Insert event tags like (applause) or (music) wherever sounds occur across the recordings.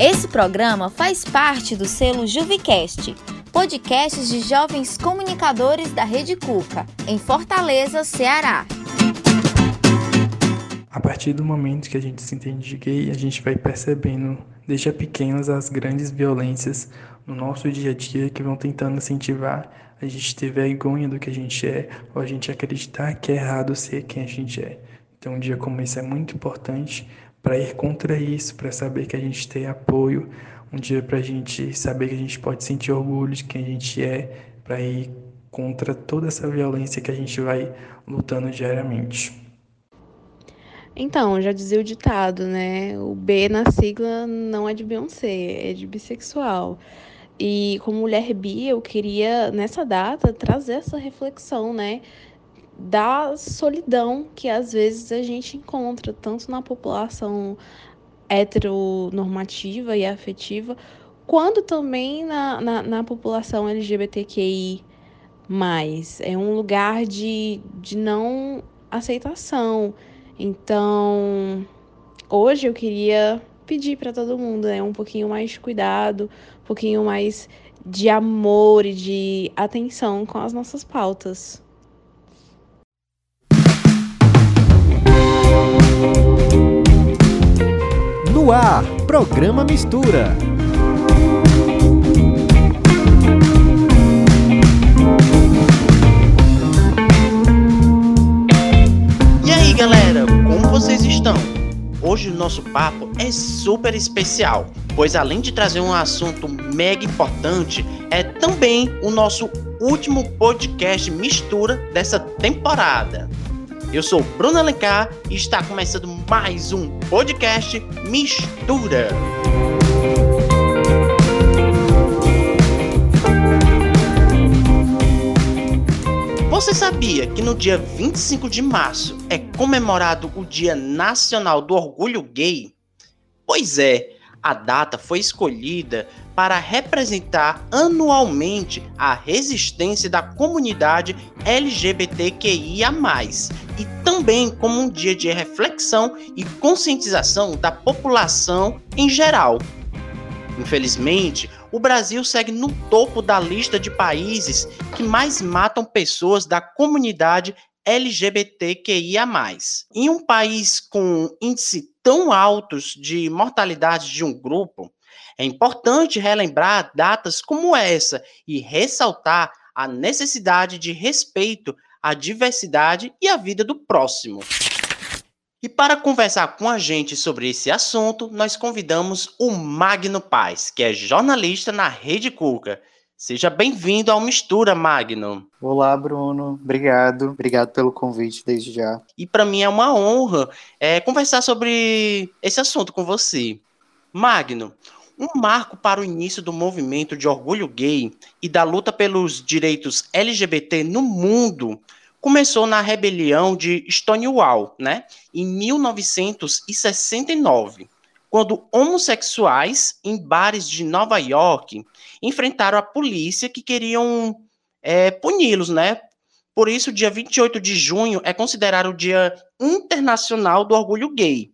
Esse programa faz parte do selo Juvicast, podcasts de jovens comunicadores da Rede Cuca, em Fortaleza, Ceará. A partir do momento que a gente se entende de gay, a gente vai percebendo desde pequenas as grandes violências no nosso dia a dia que vão tentando incentivar a gente ter vergonha do que a gente é ou a gente acreditar que é errado ser quem a gente é. Então, um dia como esse é muito importante para ir contra isso, para saber que a gente tem apoio, um dia para a gente saber que a gente pode sentir orgulho de quem a gente é, para ir contra toda essa violência que a gente vai lutando diariamente. Então, já dizia o ditado, né? O B na sigla não é de Beyoncé, é de bissexual. E como mulher bi, eu queria, nessa data, trazer essa reflexão, né? Da solidão que às vezes a gente encontra, tanto na população heteronormativa e afetiva, quanto também na, na, na população LGBTQI. É um lugar de, de não aceitação. Então, hoje eu queria pedir para todo mundo né, um pouquinho mais de cuidado, um pouquinho mais de amor e de atenção com as nossas pautas. No ar, programa Mistura. E aí, galera, como vocês estão? Hoje o nosso papo é super especial, pois além de trazer um assunto mega importante, é também o nosso último podcast mistura dessa temporada. Eu sou Bruno Alencar e está começando mais um podcast Mistura. Você sabia que no dia 25 de março é comemorado o Dia Nacional do Orgulho Gay? Pois é, a data foi escolhida para representar anualmente a resistência da comunidade LGBTQIA, também como um dia de reflexão e conscientização da população em geral. Infelizmente, o Brasil segue no topo da lista de países que mais matam pessoas da comunidade LGBTQIA. Em um país com índice tão altos de mortalidade de um grupo, é importante relembrar datas como essa e ressaltar a necessidade de respeito à diversidade e à vida do próximo. E para conversar com a gente sobre esse assunto, nós convidamos o Magno Paz, que é jornalista na Rede Cuca. Seja bem-vindo ao Mistura, Magno. Olá, Bruno. Obrigado. Obrigado pelo convite desde já. E para mim é uma honra é, conversar sobre esse assunto com você. Magno, um marco para o início do movimento de orgulho gay e da luta pelos direitos LGBT no mundo começou na rebelião de Stonewall, né, em 1969, quando homossexuais em bares de Nova York enfrentaram a polícia que queriam é, puni-los, né? Por isso, dia 28 de junho é considerado o Dia Internacional do Orgulho Gay.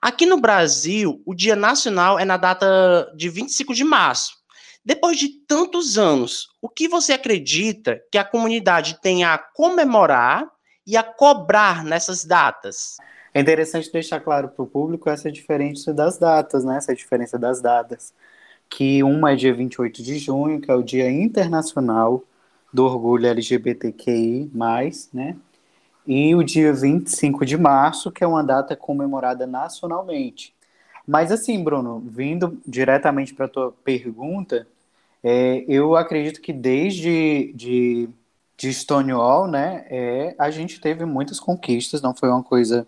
Aqui no Brasil, o Dia Nacional é na data de 25 de março, depois de tantos anos, o que você acredita que a comunidade tem a comemorar e a cobrar nessas datas? É interessante deixar claro para o público essa diferença das datas, né? Essa diferença das datas. Que uma é dia 28 de junho, que é o Dia Internacional do Orgulho LGBTQI, né? E o dia 25 de março, que é uma data comemorada nacionalmente. Mas assim, Bruno, vindo diretamente para a tua pergunta, é, eu acredito que desde de, de Stonewall, né, é, a gente teve muitas conquistas, não foi uma coisa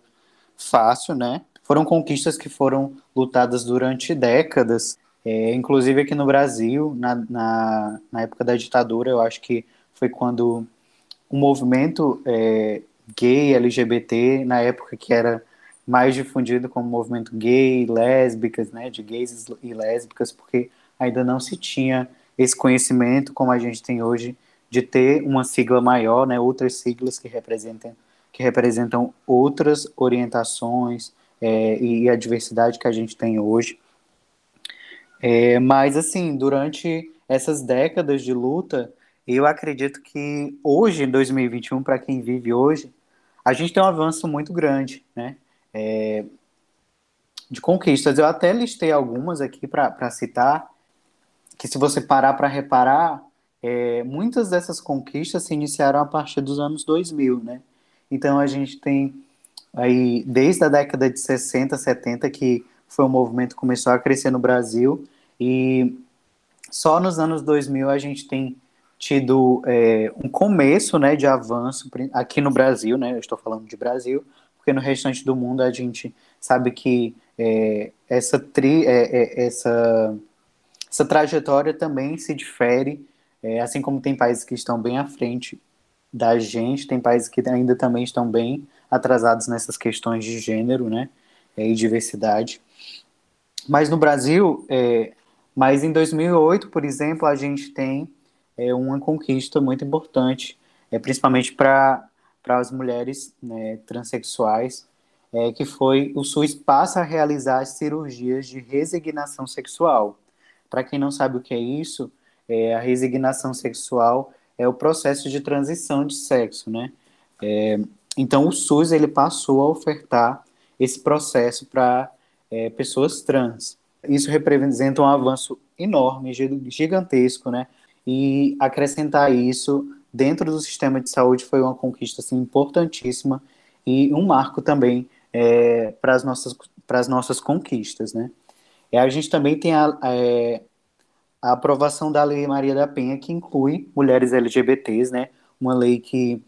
fácil, né? Foram conquistas que foram lutadas durante décadas, é, inclusive aqui no Brasil, na, na, na, época da ditadura, eu acho que foi quando o movimento é, gay, LGBT, na época que era mais difundido como movimento gay, lésbicas, né, de gays e lésbicas, porque ainda não se tinha esse conhecimento como a gente tem hoje de ter uma sigla maior, né, outras siglas que representam que representam outras orientações é, e a diversidade que a gente tem hoje. É, mas, assim, durante essas décadas de luta, eu acredito que hoje, em 2021, para quem vive hoje, a gente tem um avanço muito grande, né? É, de conquistas. Eu até listei algumas aqui para citar, que se você parar para reparar, é, muitas dessas conquistas se iniciaram a partir dos anos 2000, né? Então a gente tem aí desde a década de 60, 70 que foi um movimento que começou a crescer no Brasil e só nos anos 2000 a gente tem tido é, um começo, né, de avanço aqui no Brasil, né? Eu estou falando de Brasil, porque no restante do mundo a gente sabe que é, essa, tri, é, é essa, essa trajetória também se difere, é, assim como tem países que estão bem à frente da gente, tem países que ainda também estão bem atrasados nessas questões de gênero, né, é, e diversidade. Mas no Brasil, é, mas em 2008, por exemplo, a gente tem é, uma conquista muito importante, é, principalmente para as mulheres né, transexuais, é, que foi o SUS passa a realizar as cirurgias de resignação sexual. Para quem não sabe o que é isso, é, a resignação sexual é o processo de transição de sexo, né? É, então o SUS ele passou a ofertar esse processo para é, pessoas trans. Isso representa um avanço enorme, gigantesco, né? E acrescentar isso dentro do sistema de saúde foi uma conquista assim, importantíssima e um marco também é, para as nossas, as nossas conquistas, né? E a gente também tem a, é, a aprovação da Lei Maria da Penha, que inclui mulheres LGBTs, né? Uma lei que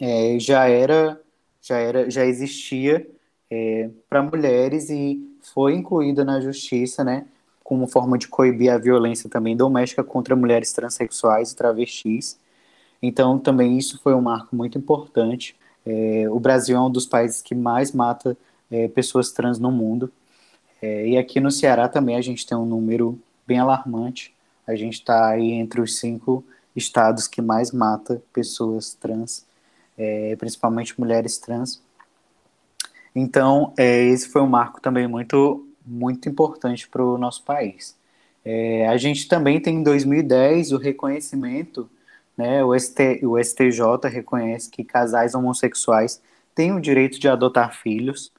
é, já era, já era, já existia é, para mulheres e foi incluída na justiça, né? Como forma de coibir a violência também doméstica contra mulheres transexuais e travestis. Então, também isso foi um marco muito importante. É, o Brasil é um dos países que mais mata é, pessoas trans no mundo. É, e aqui no Ceará também a gente tem um número bem alarmante. A gente está aí entre os cinco estados que mais mata pessoas trans, é, principalmente mulheres trans. Então, é, esse foi um marco também muito, muito importante para o nosso país. É, a gente também tem em 2010 o reconhecimento né? O, ST, o STJ reconhece que casais homossexuais têm o direito de adotar filhos.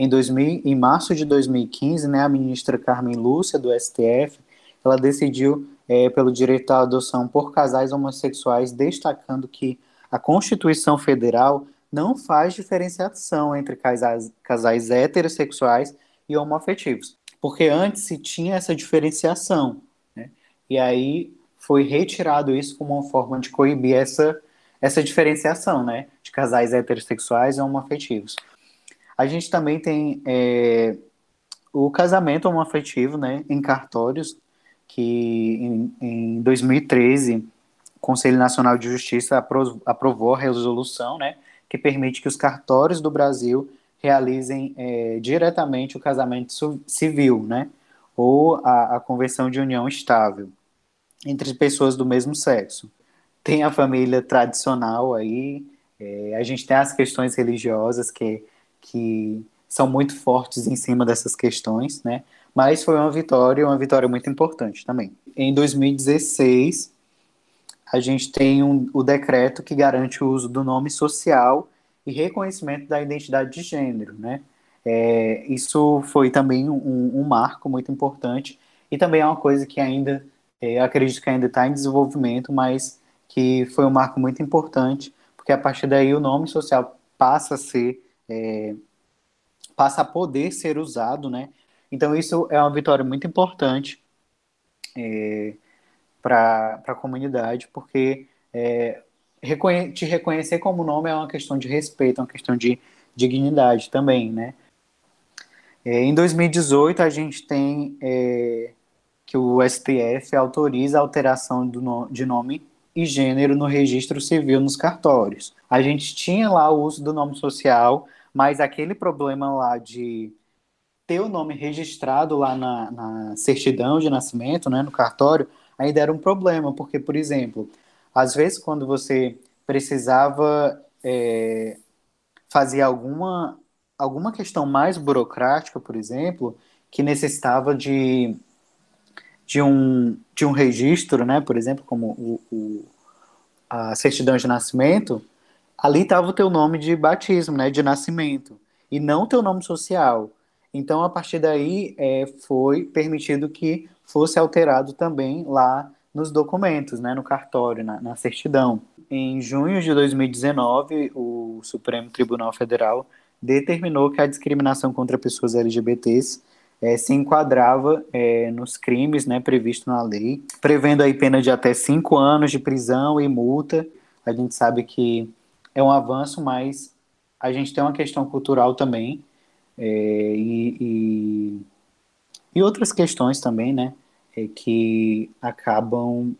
Em, 2000, em março de 2015, né, a ministra Carmen Lúcia, do STF, ela decidiu é, pelo direito à adoção por casais homossexuais, destacando que a Constituição Federal não faz diferenciação entre casais, casais heterossexuais e homoafetivos, porque antes se tinha essa diferenciação. Né? E aí foi retirado isso como uma forma de coibir essa, essa diferenciação, né, de casais heterossexuais e homoafetivos. A gente também tem é, o casamento homoafetivo, né, em cartórios, que em, em 2013 o Conselho Nacional de Justiça aprovou a resolução, né, que permite que os cartórios do Brasil realizem é, diretamente o casamento civil, né, ou a, a conversão de união estável entre pessoas do mesmo sexo. Tem a família tradicional aí, é, a gente tem as questões religiosas que, que são muito fortes em cima dessas questões, né? Mas foi uma vitória, uma vitória muito importante também. Em 2016, a gente tem um, o decreto que garante o uso do nome social e reconhecimento da identidade de gênero, né? É, isso foi também um, um marco muito importante e também é uma coisa que ainda é, acredito que ainda está em desenvolvimento, mas que foi um marco muito importante, porque a partir daí o nome social passa a ser, é, passa a poder ser usado, né? Então isso é uma vitória muito importante é, para a comunidade, porque é, reconhe te reconhecer como nome é uma questão de respeito, é uma questão de dignidade também, né? É, em 2018 a gente tem é, que o STF autoriza a alteração no, de nome e gênero no registro civil nos cartórios. A gente tinha lá o uso do nome social, mas aquele problema lá de ter o nome registrado lá na, na certidão de nascimento, né, no cartório, ainda era um problema, porque, por exemplo, às vezes quando você precisava é, fazer alguma, alguma questão mais burocrática, por exemplo, que necessitava de de um, de um registro, né, por exemplo, como o, o a certidão de nascimento, ali estava o teu nome de batismo, né, de nascimento, e não o teu nome social. Então, a partir daí, é, foi permitido que fosse alterado também lá nos documentos, né, no cartório, na, na certidão. Em junho de 2019, o Supremo Tribunal Federal determinou que a discriminação contra pessoas LGBTs é, se enquadrava é, nos crimes né, previstos na lei, prevendo aí pena de até cinco anos de prisão e multa. A gente sabe que é um avanço, mas a gente tem uma questão cultural também é, e, e, e, outras questões também, né, é, que acabam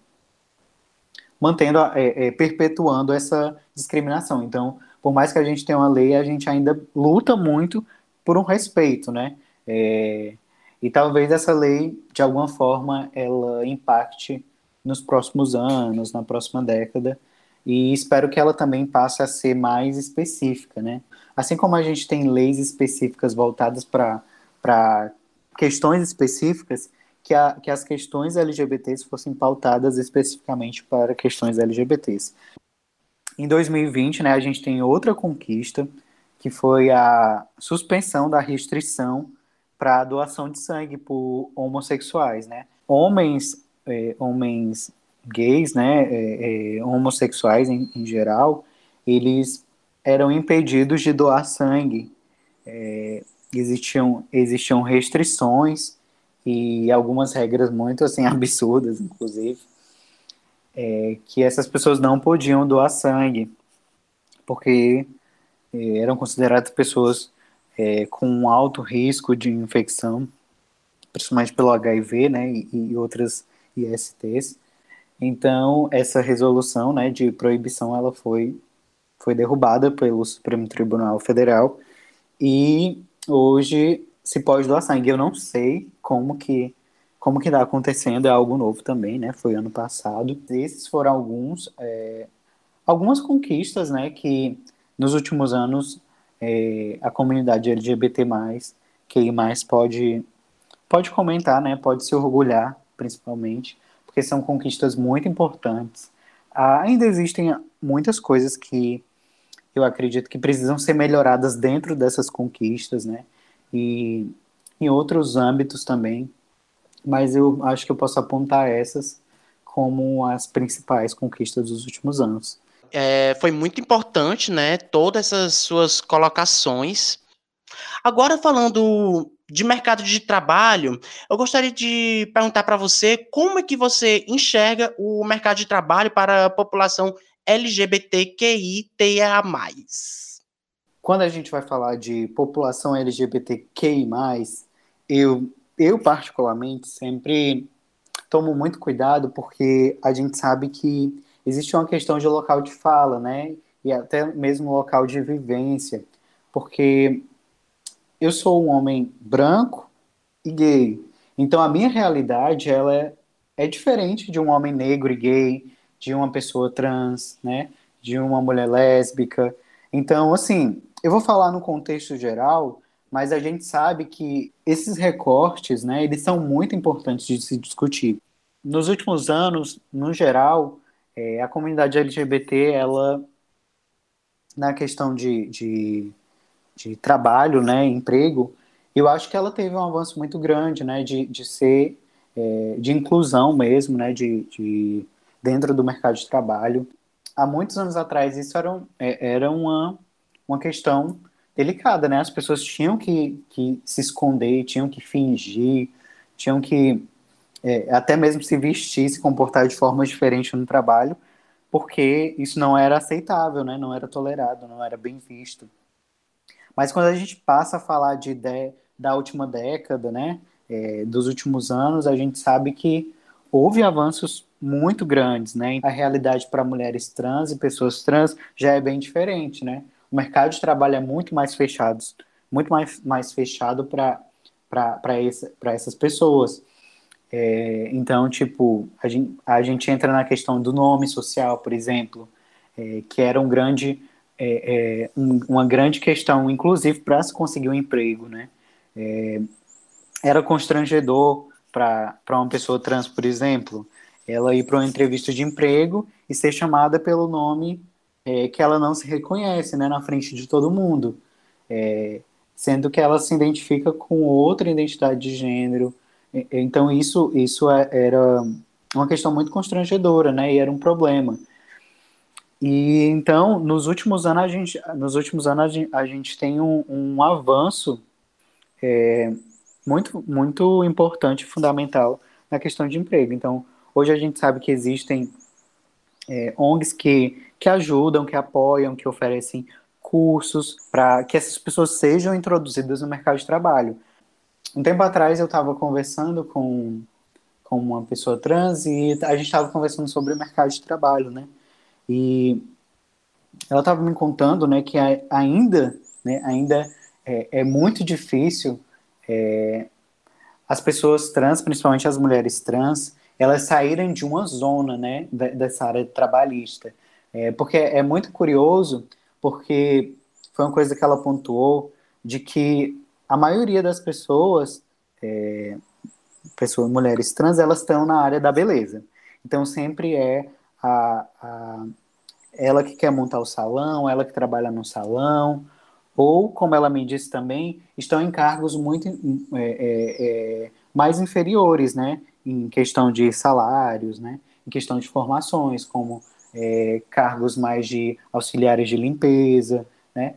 mantendo, é, é, perpetuando essa discriminação. Então, por mais que a gente tenha uma lei, a gente ainda luta muito por um respeito, né? É, e talvez essa lei, de alguma forma, ela impacte nos próximos anos, na próxima década, e espero que ela também passe a ser mais específica, né? Assim como a gente tem leis específicas voltadas para questões específicas, que, a, que as questões LGBTs fossem pautadas especificamente para questões LGBTs. Em 2020, né, a gente tem outra conquista, que foi a suspensão da restrição para doação de sangue por homossexuais, né? Homens, é, homens gays, né, é, é, homossexuais em, em, geral, eles eram impedidos de doar sangue. É, existiam, existiam restrições e algumas regras muito assim (laughs) absurdas, inclusive, é, que essas pessoas não podiam doar sangue porque é, eram consideradas pessoas é, com um alto risco de infecção, principalmente pelo HIV, né, e, e outras ISTs. Então, essa resolução, né, de proibição, ela foi, foi derrubada pelo Supremo Tribunal Federal. E hoje se pode doar sangue. Eu não sei como que como que está acontecendo, é algo novo também, né, foi ano passado. Esses foram alguns, é, algumas conquistas, né, que nos últimos anos é, a comunidade LGBT+, que mais pode, pode comentar, né, pode se orgulhar, principalmente, porque são conquistas muito importantes. Ah, ainda existem muitas coisas que eu acredito que precisam ser melhoradas dentro dessas conquistas, né, e em outros âmbitos também, mas eu acho que eu posso apontar essas como as principais conquistas dos últimos anos é, foi muito importante, né? Todas essas suas colocações. Agora, falando de mercado de trabalho, eu gostaria de perguntar para você como é que você enxerga o mercado de trabalho para a população LGBTQIA+. Quando a gente vai falar de população LGBTQI+, eu, eu particularmente sempre tomo muito cuidado porque a gente sabe que existe uma questão de local de fala, né? E até mesmo local de vivência, porque eu sou um homem branco e gay. Então a minha realidade ela é, é diferente de um homem negro e gay, de uma pessoa trans, né? De uma mulher lésbica. Então, assim, eu vou falar no contexto geral, mas a gente sabe que esses recortes, né, eles são muito importantes de se discutir. Nos últimos anos, no geral, é, a comunidade LGBT, ela, na questão de, de, de, trabalho, né, emprego, eu acho que ela teve um avanço muito grande, né, de, de ser, é, de inclusão mesmo, né, de, de, dentro do mercado de trabalho. Há muitos anos atrás, isso era, é, era uma, uma questão delicada, né, as pessoas tinham que, que se esconder, tinham que fingir, tinham que é, até mesmo se vestir, se comportar de forma diferente no trabalho, porque isso não era aceitável, né? não era tolerado, não era bem visto. Mas quando a gente passa a falar de, de da última década, né, é, dos últimos anos, a gente sabe que houve avanços muito grandes, né? A realidade para mulheres trans e pessoas trans já é bem diferente, né? O mercado de trabalho é muito mais fechado, muito mais, mais fechado para essas pessoas. É, então, tipo, a gente, a gente entra na questão do nome social, por exemplo, é, que era um grande, é, é um, uma grande questão, inclusive para se conseguir um emprego, né? É, era constrangedor para uma pessoa trans, por exemplo, ela ir para uma entrevista de emprego e ser chamada pelo nome é, que ela não se reconhece, né, na frente de todo mundo, é, sendo que ela se identifica com outra identidade de gênero. Então isso isso é, era uma questão muito constrangedora, né, e era um problema. E então, nos últimos anos a gente, nos últimos anos a gente, a gente tem um, um avanço é, muito muito importante, fundamental na questão de emprego. Então, hoje a gente sabe que existem é, ONGs que, que ajudam, que apoiam, que oferecem cursos para que essas pessoas sejam introduzidas no mercado de trabalho. Um tempo atrás eu estava conversando com, com uma pessoa trans e a gente estava conversando sobre o mercado de trabalho, né? E ela estava me contando, né, que ainda, né, ainda é, é muito difícil é, as pessoas trans, principalmente as mulheres trans, elas saírem de uma zona, né, dessa área trabalhista. É, porque é muito curioso, porque foi uma coisa que ela pontuou, de que a maioria das pessoas, é, pessoas, mulheres trans, elas estão na área da beleza. Então sempre é a, a, ela que quer montar o salão, ela que trabalha no salão, ou, como ela me disse também, estão em cargos muito é, é, é mais inferiores, né? em questão de salários, né, em questão de formações, como é, cargos mais de auxiliares de limpeza, né.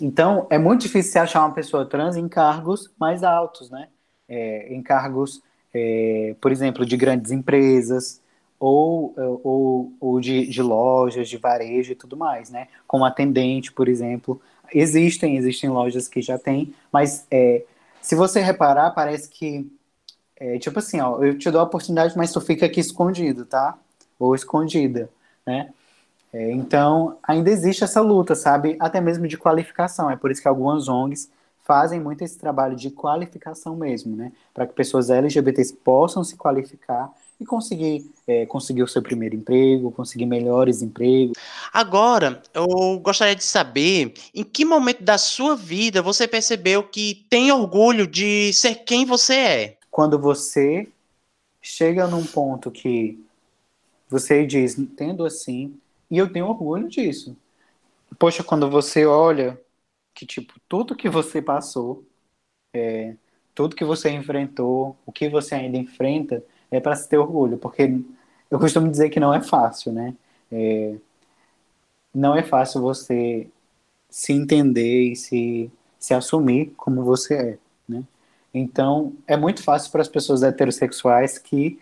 Então, é muito difícil achar uma pessoa trans em cargos mais altos, né, é, em cargos, é, por exemplo, de grandes empresas, ou, ou, ou de, de, lojas, de varejo e tudo mais, né? Como atendente, por exemplo. Existem, existem lojas que já têm, mas é, se você reparar, parece que é, tipo assim, ó, eu te dou a oportunidade, mas tu fica aqui escondido, tá? Ou escondida, né? É, então, ainda existe essa luta, sabe? Até mesmo de qualificação. É por isso que algumas ONGs fazem muito esse trabalho de qualificação mesmo, né? Para que pessoas LGBTs possam se qualificar e conseguir, é, conseguir o seu primeiro emprego, conseguir melhores empregos. Agora, eu gostaria de saber em que momento da sua vida você percebeu que tem orgulho de ser quem você é quando você chega num ponto que você diz, entendo assim, e eu tenho orgulho disso. Poxa, quando você olha que, tipo, tudo que você passou, é, tudo que você enfrentou, o que você ainda enfrenta, é para se ter orgulho, porque eu costumo dizer que não é fácil, né? É, não é fácil você se entender e se, se assumir como você é, né? Então, é muito fácil para as pessoas heterossexuais que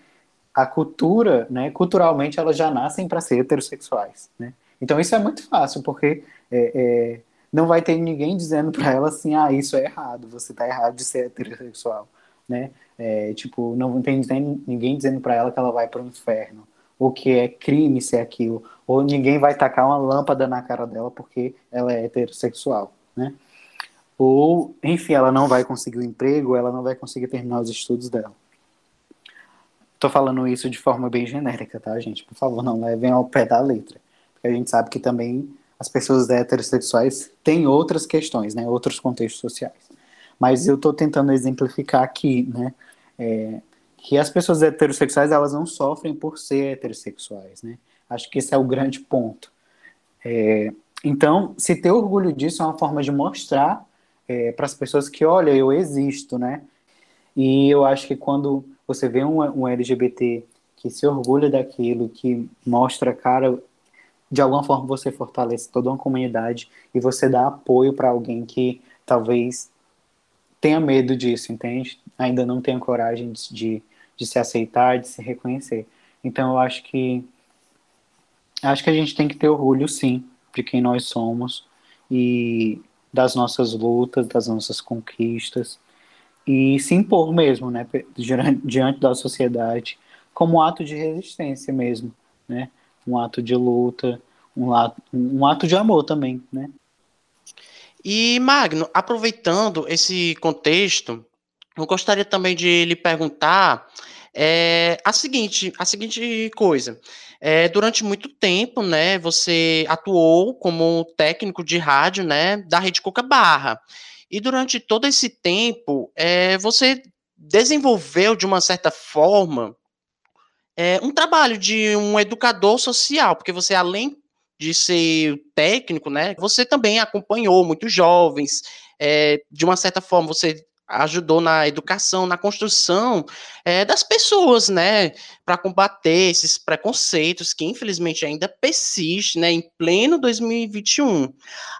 a cultura, né, culturalmente, elas já nascem para ser heterossexuais, né? Então, isso é muito fácil, porque é, é, não vai ter ninguém dizendo para ela assim, ah, isso é errado, você está errado de ser heterossexual, né? É, tipo, não tem ninguém dizendo para ela que ela vai para o inferno, ou que é crime ser aquilo, ou ninguém vai tacar uma lâmpada na cara dela porque ela é heterossexual, né? ou, enfim, ela não vai conseguir o emprego, ela não vai conseguir terminar os estudos dela. Tô falando isso de forma bem genérica, tá, gente? Por favor, não levem ao pé da letra. Porque a gente sabe que também as pessoas heterossexuais têm outras questões, né? Outros contextos sociais. Mas eu tô tentando exemplificar aqui, né? É, que as pessoas heterossexuais, elas não sofrem por ser heterossexuais, né? Acho que esse é o grande ponto. É, então, se ter orgulho disso é uma forma de mostrar é, para as pessoas que, olha, eu existo, né? E eu acho que quando você vê um, um LGBT que se orgulha daquilo, que mostra cara, de alguma forma você fortalece toda uma comunidade e você dá apoio para alguém que talvez tenha medo disso, entende? Ainda não tenha coragem de, de, se aceitar, de se reconhecer. Então eu acho que acho que a gente tem que ter orgulho sim de quem nós somos e das nossas lutas, das nossas conquistas e se impor mesmo, né, diante da sociedade, como ato de resistência mesmo, né, um ato de luta, um ato, um ato de amor também, né. E Magno, aproveitando esse contexto, eu gostaria também de lhe perguntar é, a seguinte, a seguinte coisa. É, durante muito tempo, né, você atuou como técnico de rádio, né, da Rede Cuca Barra. E durante todo esse tempo, é, você desenvolveu de uma certa forma é, um trabalho de um educador social, porque você, além de ser técnico, né, você também acompanhou muitos jovens, é, de uma certa forma você ajudou na educação, na construção é, das pessoas, né, para combater esses preconceitos que infelizmente ainda persistem, né, em pleno 2021.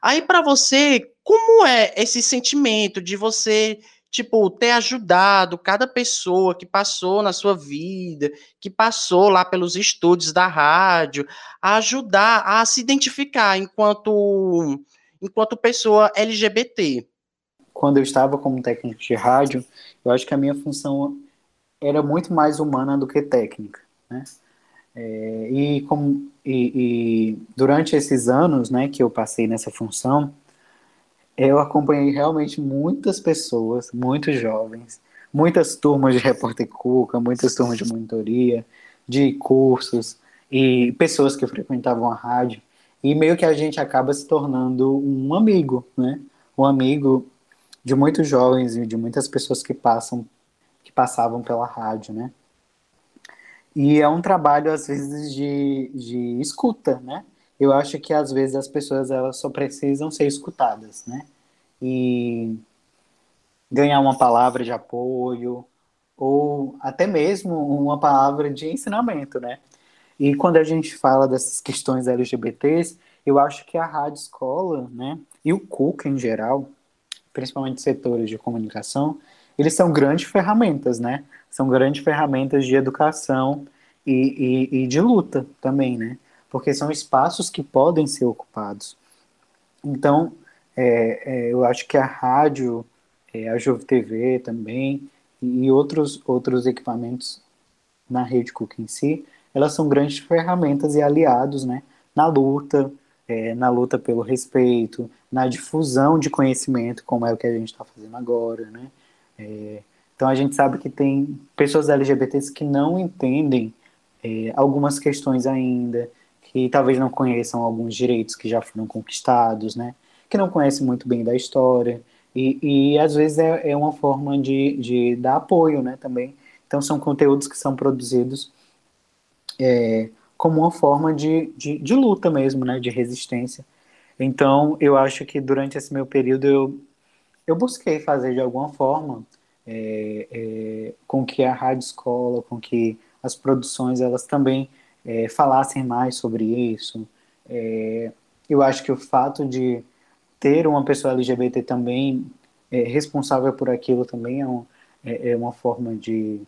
Aí para você, como é esse sentimento de você tipo, ter ajudado cada pessoa que passou na sua vida, que passou lá pelos estúdios da rádio, a ajudar a se identificar enquanto enquanto pessoa LGBT quando eu estava como técnico de rádio, eu acho que a minha função era muito mais humana do que técnica, né? É, e, como, e, e, durante esses anos, né, que eu passei nessa função, eu acompanhei realmente muitas pessoas, muitos jovens, muitas turmas de repórter Cuca, muitas turmas de monitoria, de cursos e pessoas que frequentavam a rádio. E meio que a gente acaba se tornando um amigo, né? Um amigo de muitos jovens e de muitas pessoas que passam que passavam pela rádio, né? E é um trabalho às vezes de, de escuta, né? Eu acho que às vezes as pessoas elas só precisam ser escutadas, né? E ganhar uma palavra de apoio ou até mesmo uma palavra de ensinamento, né? E quando a gente fala dessas questões LGBTs, eu acho que a rádio escola, né, e o CUC em geral, principalmente setores de comunicação, eles são grandes ferramentas, né? São grandes ferramentas de educação e, e, e de luta também, né? Porque são espaços que podem ser ocupados. Então, é, é, eu acho que a rádio, é, a Juve TV também, e outros, outros equipamentos na rede Cook em si, elas são grandes ferramentas e aliados né, na luta, é, na luta pelo respeito, na difusão de conhecimento, como é o que a gente está fazendo agora, né? É, então a gente sabe que tem pessoas LGBTs que não entendem é, algumas questões ainda, que talvez não conheçam alguns direitos que já foram conquistados, né? Que não conhecem muito bem da história e, e às vezes é, é uma forma de, de dar apoio, né? Também. Então são conteúdos que são produzidos é, como uma forma de, de, de, luta mesmo, né, de resistência. Então, eu acho que durante esse meu período eu, eu busquei fazer de alguma forma é, é, com que a rádio escola, com que as produções elas também é, falassem mais sobre isso. É, eu acho que o fato de ter uma pessoa LGBT também é, responsável por aquilo também é, um, é, é uma forma de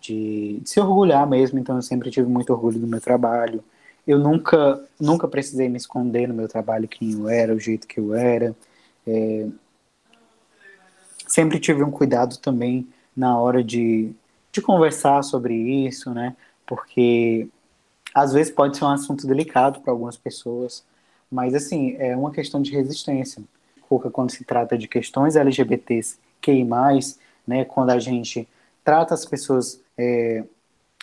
de, de se orgulhar mesmo, então eu sempre tive muito orgulho do meu trabalho. Eu nunca, nunca precisei me esconder no meu trabalho quem eu era, o jeito que eu era. É, sempre tive um cuidado também na hora de, de conversar sobre isso, né? Porque às vezes pode ser um assunto delicado para algumas pessoas, mas assim, é uma questão de resistência. Porque quando se trata de questões LGBTs, que mais, né, quando a gente trata as pessoas é,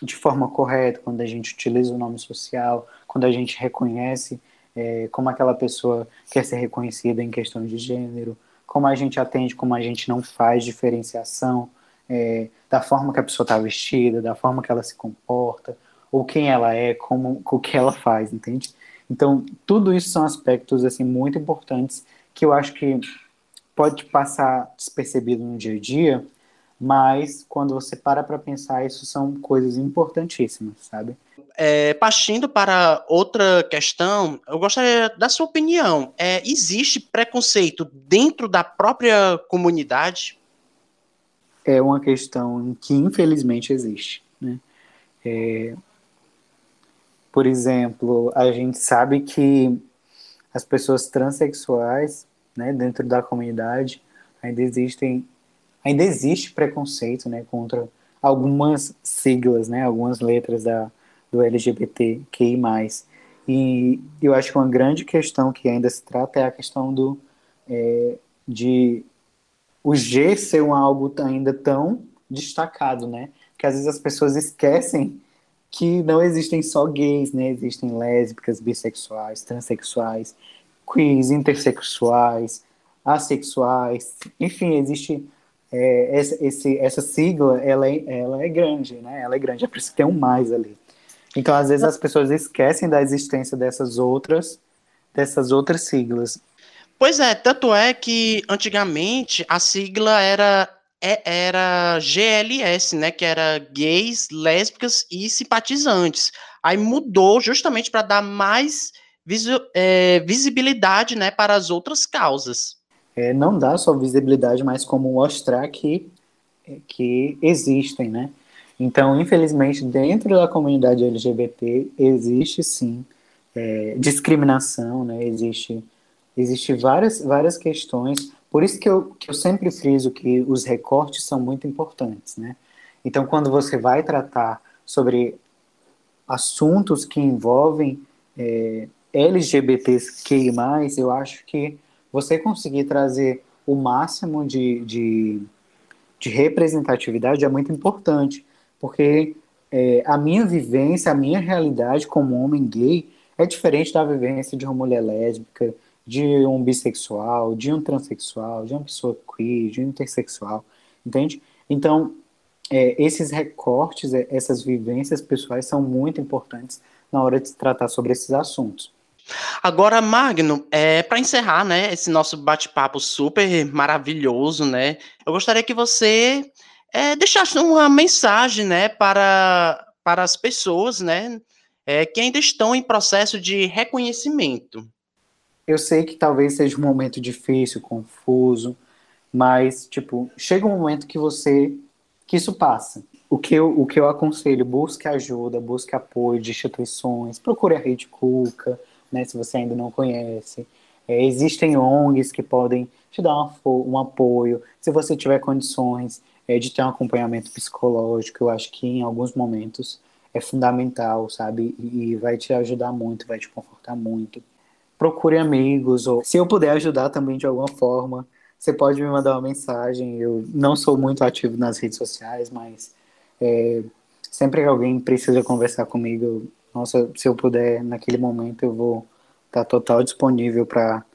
de forma correta, quando a gente utiliza o nome social, quando a gente reconhece é, como aquela pessoa quer ser reconhecida em questões de gênero, como a gente atende, como a gente não faz diferenciação é, da forma que a pessoa está vestida, da forma que ela se comporta, ou quem ela é, como o que ela faz, entende? Então, tudo isso são aspectos assim muito importantes que eu acho que pode passar despercebido no dia a dia, mas quando você para para pensar, isso são coisas importantíssimas, sabe? É, partindo para outra questão, eu gostaria da sua opinião. É, existe preconceito dentro da própria comunidade? É uma questão que infelizmente existe. Né? É, por exemplo, a gente sabe que as pessoas transexuais, né, dentro da comunidade, ainda existem ainda existe preconceito né, contra algumas siglas, né, algumas letras da, do LGBTQI+. E eu acho que uma grande questão que ainda se trata é a questão do é, de o G ser um algo ainda tão destacado, né? Que às vezes as pessoas esquecem que não existem só gays, né? Existem lésbicas, bissexuais, transexuais, queers, intersexuais, assexuais, enfim, existe é, esse, essa sigla, ela é, ela é grande, né? Ela é grande, é por isso que tem um mais ali. Então, às vezes, as pessoas esquecem da existência dessas outras, dessas outras siglas. Pois é, tanto é que antigamente a sigla era era GLS, né, que era gays, lésbicas e simpatizantes. Aí mudou justamente para dar mais visu, é, visibilidade, né, para as outras causas. É, não dá só visibilidade, mas como mostrar que que existem, né? Então, infelizmente, dentro da comunidade LGBT existe sim é, discriminação, né? Existe, existe várias, várias questões. Por isso que eu, que eu sempre friso que os recortes são muito importantes, né? Então, quando você vai tratar sobre assuntos que envolvem é, LGBTQI+, eu acho que você conseguir trazer o máximo de, de, de representatividade é muito importante porque é, a minha vivência, a minha realidade como homem gay é diferente da vivência de uma mulher lésbica, de um bissexual, de um transexual, de uma pessoa queer, de um intersexual, entende? Então, é, esses recortes, é, essas vivências pessoais são muito importantes na hora de se tratar sobre esses assuntos. Agora, Magno, é, para encerrar, né, esse nosso bate-papo super maravilhoso, né, eu gostaria que você é, deixasse uma mensagem, né, para, para as pessoas, né, é, que ainda estão em processo de reconhecimento. Eu sei que talvez seja um momento difícil, confuso, mas, tipo, chega um momento que você, que isso passa. O que eu, o que eu aconselho, busque ajuda, busque apoio de instituições, procure a Rede Cuca, né, se você ainda não conhece. É, existem ONGs que podem te dar uma, um apoio, se você tiver condições é, de ter um acompanhamento psicológico, eu acho que em alguns momentos é fundamental, sabe? E vai te ajudar muito, vai te confortar muito. Procure amigos, ou se eu puder ajudar também de alguma forma, você pode me mandar uma mensagem. Eu não sou muito ativo nas redes sociais, mas é, sempre que alguém precisa conversar comigo, nossa, se eu puder, naquele momento eu vou estar tá total disponível para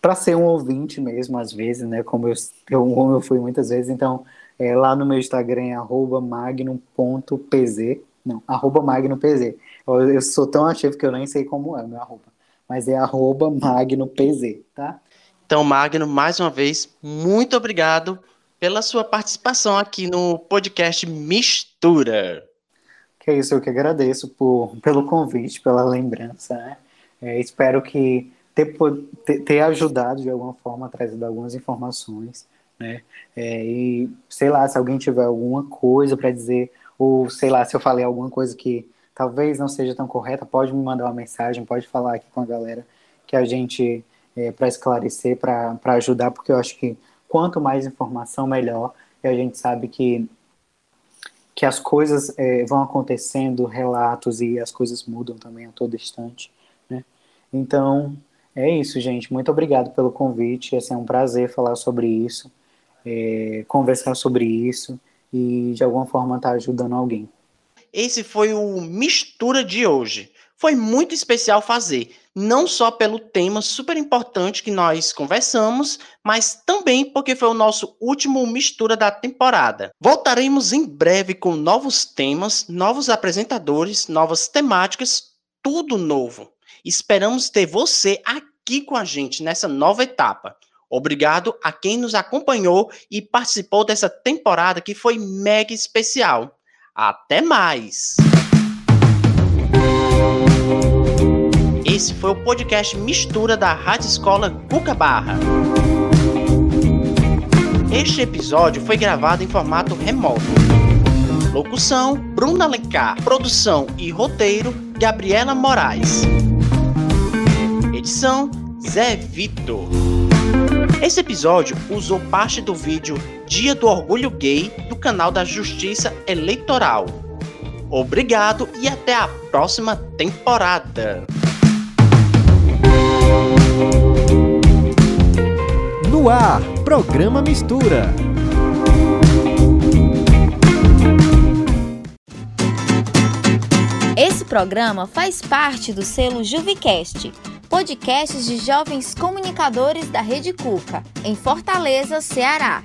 para ser um ouvinte mesmo, às vezes, né? Como eu, eu, como eu fui muitas vezes. Então, é, lá no meu Instagram é magnum.pz. Não, arroba magnupz. Eu, eu, sou tão ativo que eu nem sei como é o meu arroba. Mas é arroba magnupz, tá? Então, Magno, mais uma vez, muito obrigado pela sua participação aqui no podcast Mistura. Que é isso, eu que agradeço por, pelo convite, pela lembrança, né? É, espero que ter, ter ajudado de alguma forma, trazido algumas informações, né? É, e sei lá, se alguém tiver alguma coisa para dizer, ou sei lá, se eu falei alguma coisa que talvez não seja tão correta, pode me mandar uma mensagem, pode falar aqui com a galera que a gente, é, para esclarecer, para ajudar, porque eu acho que quanto mais informação, melhor. E a gente sabe que, que as coisas é, vão acontecendo, relatos e as coisas mudam também a todo instante. Né? Então, é isso, gente. Muito obrigado pelo convite. Assim, é um prazer falar sobre isso, é, conversar sobre isso e de alguma forma estar tá ajudando alguém. Esse foi o Mistura de hoje. Foi muito especial fazer, não só pelo tema super importante que nós conversamos, mas também porque foi o nosso último Mistura da temporada. Voltaremos em breve com novos temas, novos apresentadores, novas temáticas, tudo novo. Esperamos ter você aqui com a gente nessa nova etapa. Obrigado a quem nos acompanhou e participou dessa temporada que foi mega especial. Até mais! Esse foi o podcast Mistura da Rádio Escola Cuca Barra. Este episódio foi gravado em formato remoto. Locução: Bruna Alencar. Produção e roteiro: Gabriela Moraes. Edição Zé Vitor. Esse episódio usou parte do vídeo Dia do Orgulho Gay canal da Justiça Eleitoral. Obrigado e até a próxima temporada. No ar, programa Mistura. Esse programa faz parte do selo Juvicast podcasts de jovens comunicadores da Rede Cuca, em Fortaleza, Ceará.